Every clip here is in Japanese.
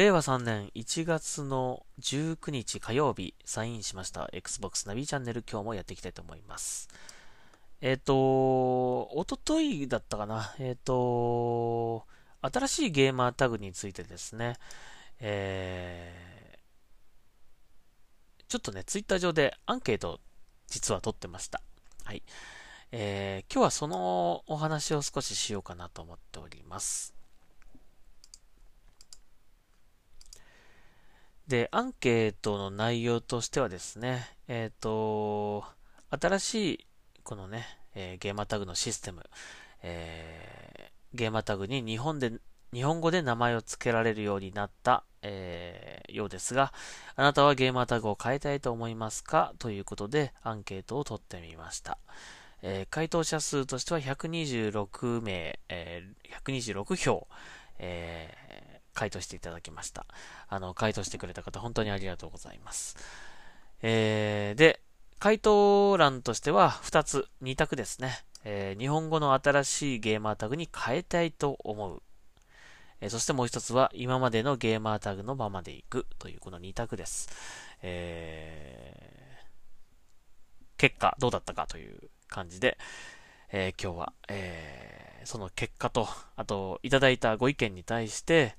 令和3年1月の19日火曜日、サインしました Xbox ナビチャンネル今日もやっていきたいと思います。えっ、ー、と、おとといだったかな。えっ、ー、と、新しいゲーマータグについてですね、えー、ちょっとね、ツイッター上でアンケート実は取ってました。はい。えー、今日はそのお話を少ししようかなと思っております。で、アンケートの内容としてはですね、えっ、ー、と、新しい、このね、えー、ゲーマタグのシステム、えー、ゲーマタグに日本で、日本語で名前を付けられるようになった、えー、ようですが、あなたはゲーマタグを変えたいと思いますか？ということで、アンケートを取ってみました。えー、回答者数としては126名、えー、126票、え回答していただきました。あの、回答してくれた方、本当にありがとうございます。えー、で、回答欄としては2つ、2択ですね。えー、日本語の新しいゲーマータグに変えたいと思う。えー、そしてもう一つは、今までのゲーマータグのままでいくというこの2択です。えー、結果、どうだったかという感じで、えー、今日は、えー、その結果と、あと、いただいたご意見に対して、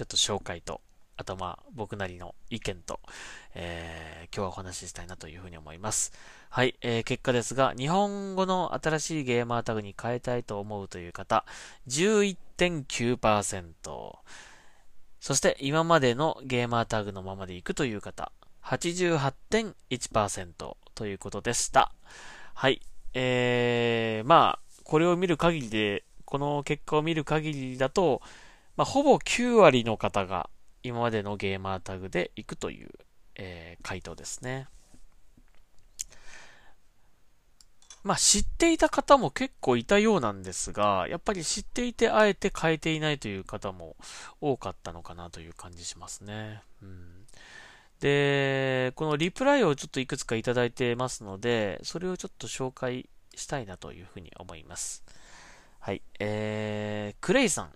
ちょっと紹介と、あとまあ僕なりの意見と、えー、今日はお話ししたいなというふうに思います。はい、えー、結果ですが、日本語の新しいゲーマータグに変えたいと思うという方、11.9%。そして今までのゲーマータグのままでいくという方、88.1%ということでした。はい。えー、まあ、これを見る限りで、この結果を見る限りだと、まあ、ほぼ9割の方が今までのゲーマータグで行くという、えー、回答ですね。まあ、知っていた方も結構いたようなんですが、やっぱり知っていてあえて変えていないという方も多かったのかなという感じしますね。うん、で、このリプライをちょっといくつかいただいてますので、それをちょっと紹介したいなというふうに思います。はい。えー、クレイさん。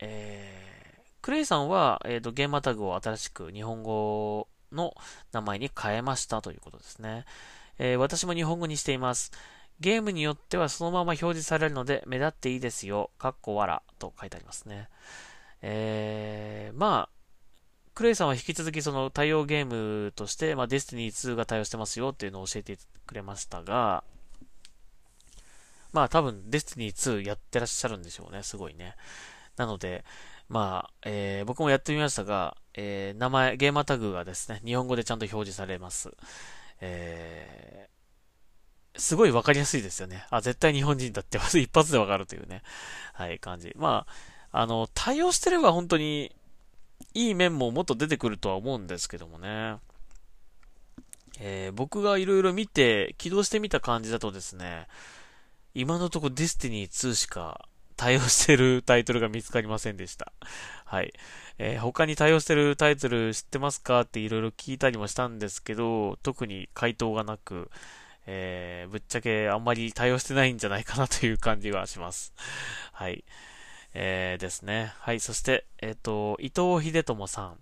えー、クレイさんは、えっ、ー、と、ゲーマタグを新しく日本語の名前に変えましたということですね。えー、私も日本語にしています。ゲームによってはそのまま表示されるので目立っていいですよ。かっこわらと書いてありますね。えー、まあ、クレイさんは引き続きその対応ゲームとして、まあ、 Destiny 2が対応してますよっていうのを教えてくれましたが、まあ多分 Destiny 2やってらっしゃるんでしょうね。すごいね。なので、まあ、えー、僕もやってみましたが、えー、名前、 gamertag がですね、日本語でちゃんと表示されます。えー、すごいわかりやすいですよね。あ、絶対日本人だって 一発でわかるというね、はい、感じ。まあ、あの、対応してれば本当に、いい面ももっと出てくるとは思うんですけどもね。えー、僕がいろいろ見て、起動してみた感じだとですね、今のところデスティニー2しか対応してるタイトルが見つかりませんでした。はい。えー、他に対応してるタイトル知ってますかっていろいろ聞いたりもしたんですけど、特に回答がなく、えー、ぶっちゃけあんまり対応してないんじゃないかなという感じがします。はい。えー、ですね。はい。そして、えっ、ー、と、伊藤秀友さん。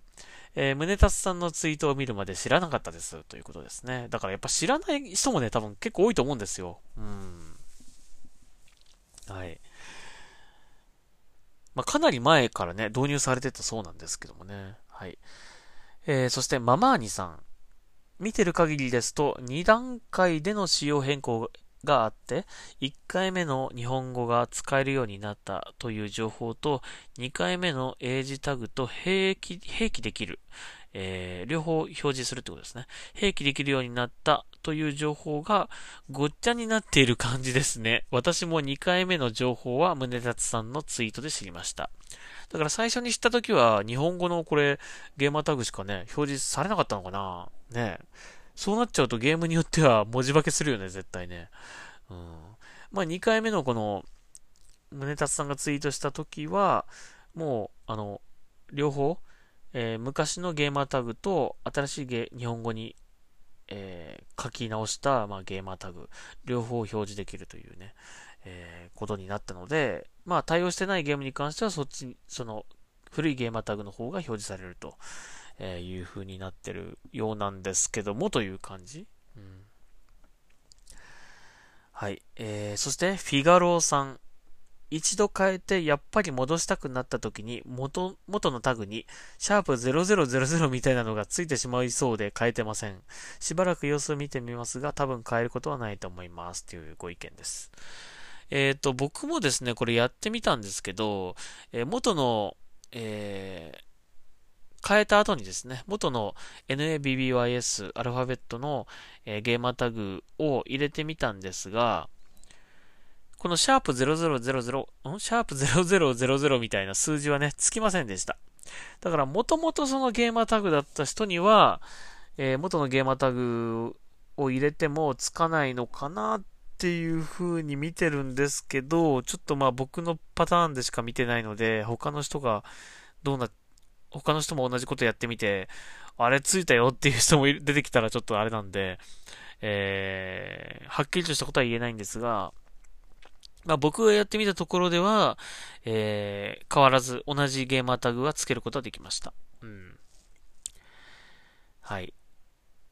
えー、宗達さんのツイートを見るまで知らなかったです。ということですね。だからやっぱ知らない人もね、多分結構多いと思うんですよ。うん。はい。まあ、かなり前からね、導入されてたそうなんですけどもね。はい。えー、そしてママーニさん。見てる限りですと、2段階での仕様変更があって、1回目の日本語が使えるようになったという情報と、2回目の英字タグと併記、併記できる、えー、両方表示するってことですね。併記できるようになったという情報がごっちゃになっている感じですね。私も2回目の情報は宗達さんのツイートで知りました。だから最初に知った時は日本語のこれゲーマータグしかね、表示されなかったのかなねそうなっちゃうとゲームによっては文字化けするよね、絶対ね。うん。まあ2回目のこの宗達さんがツイートした時は、もう、あの、両方、えー、昔のゲーマータグと新しいゲ日本語に、えー、書き直した、まあ、ゲーマータグ、両方表示できるというね、えー、ことになったので、まあ、対応してないゲームに関しては、そっち、その、古いゲーマータグの方が表示されるとえいう風になってるようなんですけどもという感じ。うん、はい。えー、そして、フィガローさん。一度変えてやっぱり戻したくなった時に元、元のタグにシャープ0000みたいなのがついてしまいそうで変えてません。しばらく様子を見てみますが多分変えることはないと思います。というご意見です。えっ、ー、と、僕もですね、これやってみたんですけど、えー、元の、えー、変えた後にですね、元の NABBYS アルファベットの、えー、ゲーマータグを入れてみたんですが、このシャープ0000、ん？シャープ0000みたいな数字はね、つきませんでした。だから、もともとそのゲーマータグだった人には、えー、元のゲーマータグを入れてもつかないのかなっていう風に見てるんですけど、ちょっとまあ僕のパターンでしか見てないので、他の人がどうな、他の人も同じことやってみて、あれついたよっていう人も出てきたらちょっとあれなんで、えー、はっきりとしたことは言えないんですが、まあ、僕がやってみたところでは、えー、変わらず同じゲーマータグはつけることができました。うん。はい。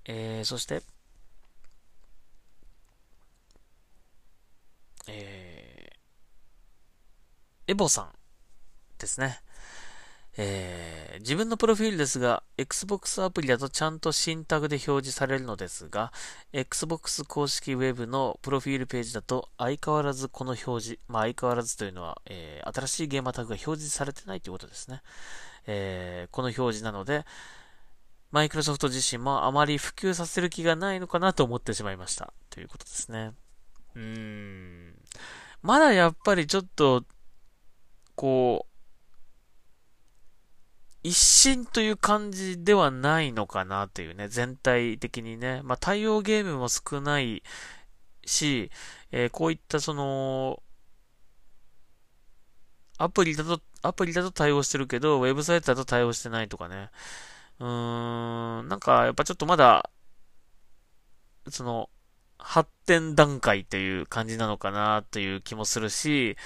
えー、そして、えー、エボさんですね。えー、自分のプロフィールですが、Xbox アプリだとちゃんと新タグで表示されるのですが、Xbox 公式ウェブのプロフィールページだと相変わらずこの表示、まあ相変わらずというのは、えー、新しいゲーマータグが表示されてないということですね。えー、この表示なので、マイクロソフト自身もあまり普及させる気がないのかなと思ってしまいました。ということですね。うーん。まだやっぱりちょっと、こう、一新という感じではないのかなというね、全体的にね。まあ、対応ゲームも少ないし、えー、こういったその、アプリだと、アプリだと対応してるけど、ウェブサイトだと対応してないとかね。うーん、なんかやっぱちょっとまだ、その、発展段階という感じなのかなという気もするし、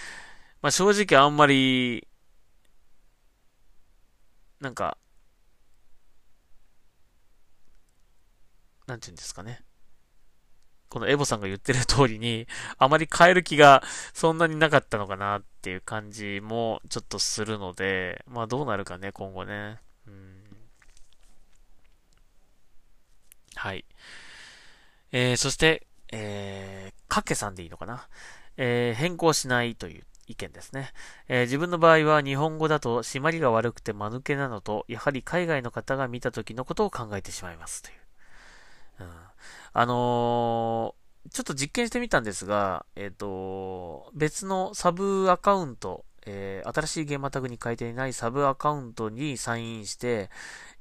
まあ正直あんまり、なんか、なんて言うんですかね。このエボさんが言ってる通りに、あまり変える気がそんなになかったのかなっていう感じもちょっとするので、まあどうなるかね、今後ね。うん、はい。えー、そして、えー、かけさんでいいのかな。えー、変更しないという意見ですね。えー、自分の場合は日本語だと締まりが悪くて間抜けなのと、やはり海外の方が見た時のことを考えてしまいますという。うん、あのー、ちょっと実験してみたんですが、えっ、ー、と、別のサブアカウント、えー、新しいゲーマタグに書いていないサブアカウントにサインして、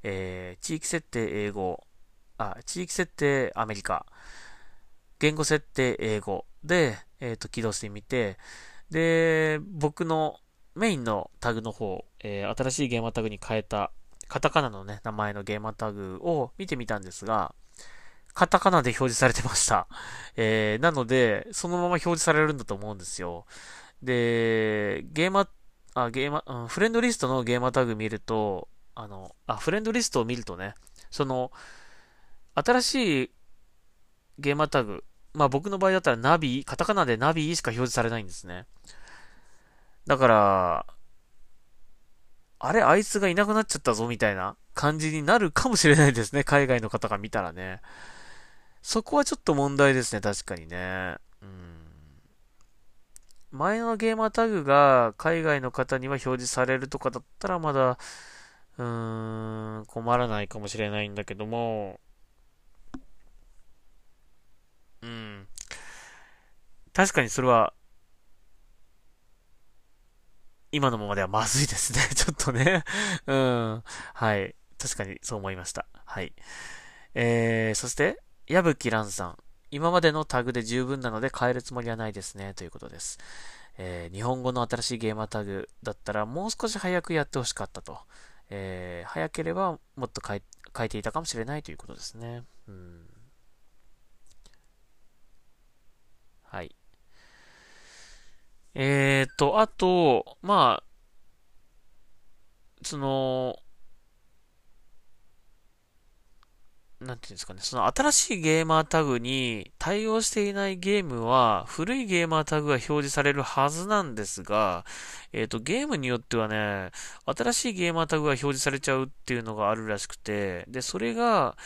えー、地域設定英語、あ、地域設定アメリカ、言語設定英語で、えっ、ー、と、起動してみて、で、僕のメインのタグの方、えー、新しいゲーマータグに変えた、カタカナのね、名前のゲーマータグを見てみたんですが、カタカナで表示されてました。えー、なので、そのまま表示されるんだと思うんですよ。で、ゲーマ、あ、ゲーマ、うん、フレンドリストのゲーマータグ見ると、あの、あ、フレンドリストを見るとね、その、新しいゲーマータグ、まあ僕の場合だったらナビ、カタカナでナビしか表示されないんですね。だから、あれ、あいつがいなくなっちゃったぞみたいな感じになるかもしれないですね。海外の方が見たらね。そこはちょっと問題ですね、確かにね。前のゲーマータグが海外の方には表示されるとかだったらまだ、うーん、困らないかもしれないんだけども、うん。確かにそれは、今のままではまずいですね。ちょっとね。うん。はい。確かにそう思いました。はい。えー、そして、矢吹蘭さん。今までのタグで十分なので変えるつもりはないですね。ということです。えー、日本語の新しいゲーマータグだったらもう少し早くやってほしかったと。えー、早ければもっと変え変えていたかもしれないということですね。うんはい。えーと、あと、まあ、その、なんていうんですかね、その新しいゲーマータグに対応していないゲームは古いゲーマータグが表示されるはずなんですが、えっ、ー、と、ゲームによってはね、新しいゲーマータグが表示されちゃうっていうのがあるらしくて、で、それが、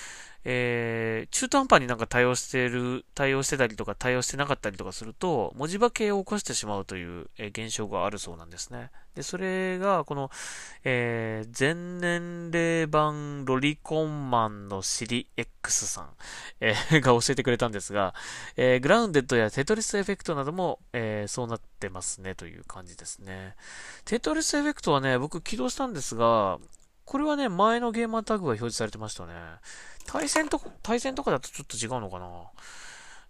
えー、中途半端になんか対応してる、対応してたりとか対応してなかったりとかすると、文字化けを起こしてしまうという、え、現象があるそうなんですね。で、それが、この、えー、全年齢版ロリコンマンのシリ X さん、えー、が教えてくれたんですが、えー、グラウンデッドやテトリスエフェクトなども、え、そうなってますねという感じですね。テトリスエフェクトはね、僕起動したんですが、これはね、前のゲーマータグが表示されてましたね。対戦と、対戦とかだとちょっと違うのかな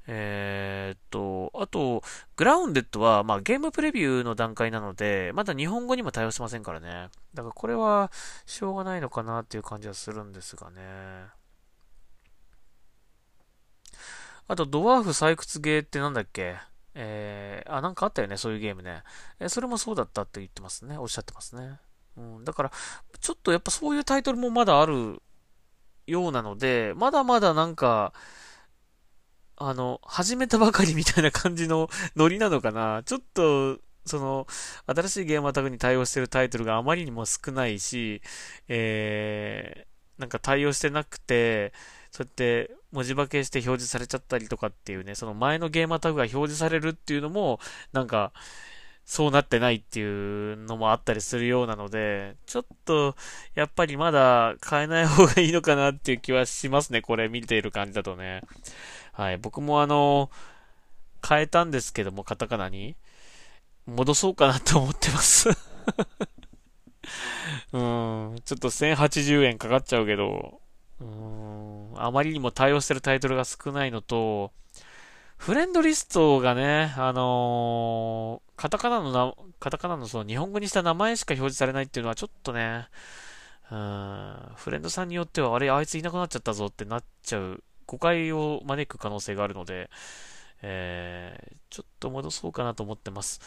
えー、っと、あと、グラウンデッドは、まあ、ゲームプレビューの段階なので、まだ日本語にも対応してませんからね。だからこれは、しょうがないのかなっていう感じはするんですがね。あと、ドワーフ採掘ゲーってなんだっけ？えー、あ、なんかあったよね、そういうゲームね。えー、それもそうだったって言ってますね。おっしゃってますね。うん、だから、ちょっとやっぱそういうタイトルもまだあるようなので、まだまだなんか、あの、始めたばかりみたいな感じのノリなのかな。ちょっと、その、新しいゲームアタグに対応してるタイトルがあまりにも少ないし、えー、なんか対応してなくて、そうやって文字化けして表示されちゃったりとかっていうね、その前のゲームアタグが表示されるっていうのも、なんか、そうなってないっていうのもあったりするようなので、ちょっと、やっぱりまだ変えない方がいいのかなっていう気はしますね。これ見ている感じだとね。はい。僕もあの、変えたんですけども、カタカナに。戻そうかなと思ってます うん。ちょっと1080円かかっちゃうけど、うん。あまりにも対応してるタイトルが少ないのと、フレンドリストがね、あのー、カタカナのな、カタカナのその日本語にした名前しか表示されないっていうのはちょっとね、うん、フレンドさんによっては、あれ、あいついなくなっちゃったぞってなっちゃう、誤解を招く可能性があるので、えー、ちょっと戻そうかなと思ってます。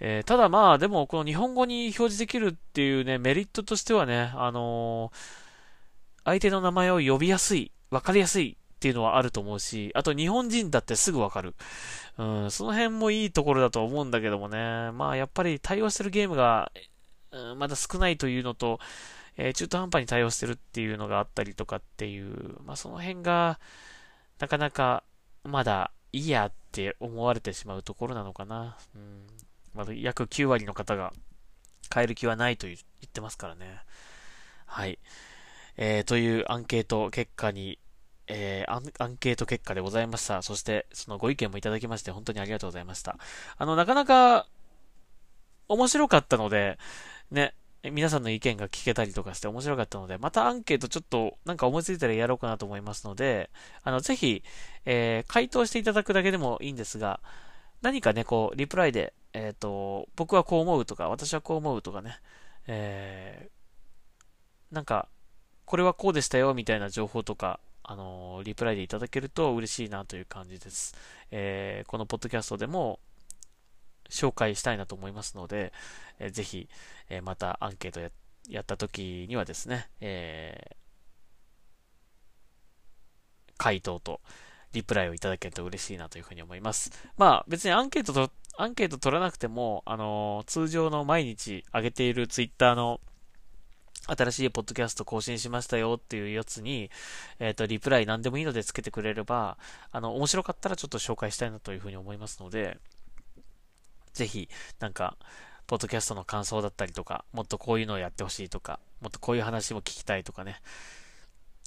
えー、ただまあ、でも、この日本語に表示できるっていうね、メリットとしてはね、あのー、相手の名前を呼びやすい、わかりやすいっていうのはあると思うし、あと日本人だってすぐわかる。うん、その辺もいいところだと思うんだけどもね。まあやっぱり対応してるゲームが、うん、まだ少ないというのと、えー、中途半端に対応してるっていうのがあったりとかっていう、まあその辺が、なかなかまだいいやって思われてしまうところなのかな。うん。まだ約9割の方が変える気はないと言ってますからね。はい。えー、というアンケート結果にえー、アン、ケート結果でございました。そして、そのご意見もいただきまして、本当にありがとうございました。あの、なかなか、面白かったので、ね、皆さんの意見が聞けたりとかして面白かったので、またアンケートちょっとなんか思いついたらやろうかなと思いますので、あの、ぜひ、えー、回答していただくだけでもいいんですが、何かね、こう、リプライで、えっ、ー、と、僕はこう思うとか、私はこう思うとかね、えー、なんか、これはこうでしたよ、みたいな情報とか、あのリプライでいただけると嬉しいなという感じです。えー、このポッドキャストでも紹介したいなと思いますので、えー、ぜひ、えー、またアンケートややった時にはですね、えー、回答とリプライをいただけると嬉しいなというふうに思います。まあ別にアンケートと、アンケート取らなくても、あの通常の毎日上げているツイッターの新しいポッドキャスト更新しましたよっていうやつに、えっ、ー、と、リプライ何でもいいのでつけてくれれば、あの、面白かったらちょっと紹介したいなというふうに思いますので、ぜひ、なんか、ポッドキャストの感想だったりとか、もっとこういうのをやってほしいとか、もっとこういう話も聞きたいとかね、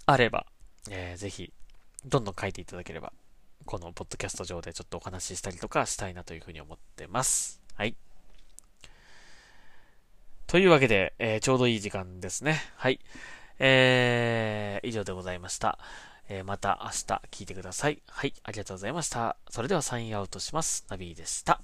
あれば、えー、ぜひ、どんどん書いていただければ、このポッドキャスト上でちょっとお話ししたりとかしたいなというふうに思ってます。はい。というわけで、えー、ちょうどいい時間ですね。はい。えー、以上でございました。えー、また明日聞いてください。はい、ありがとうございました。それではサインアウトします。ナビーでした。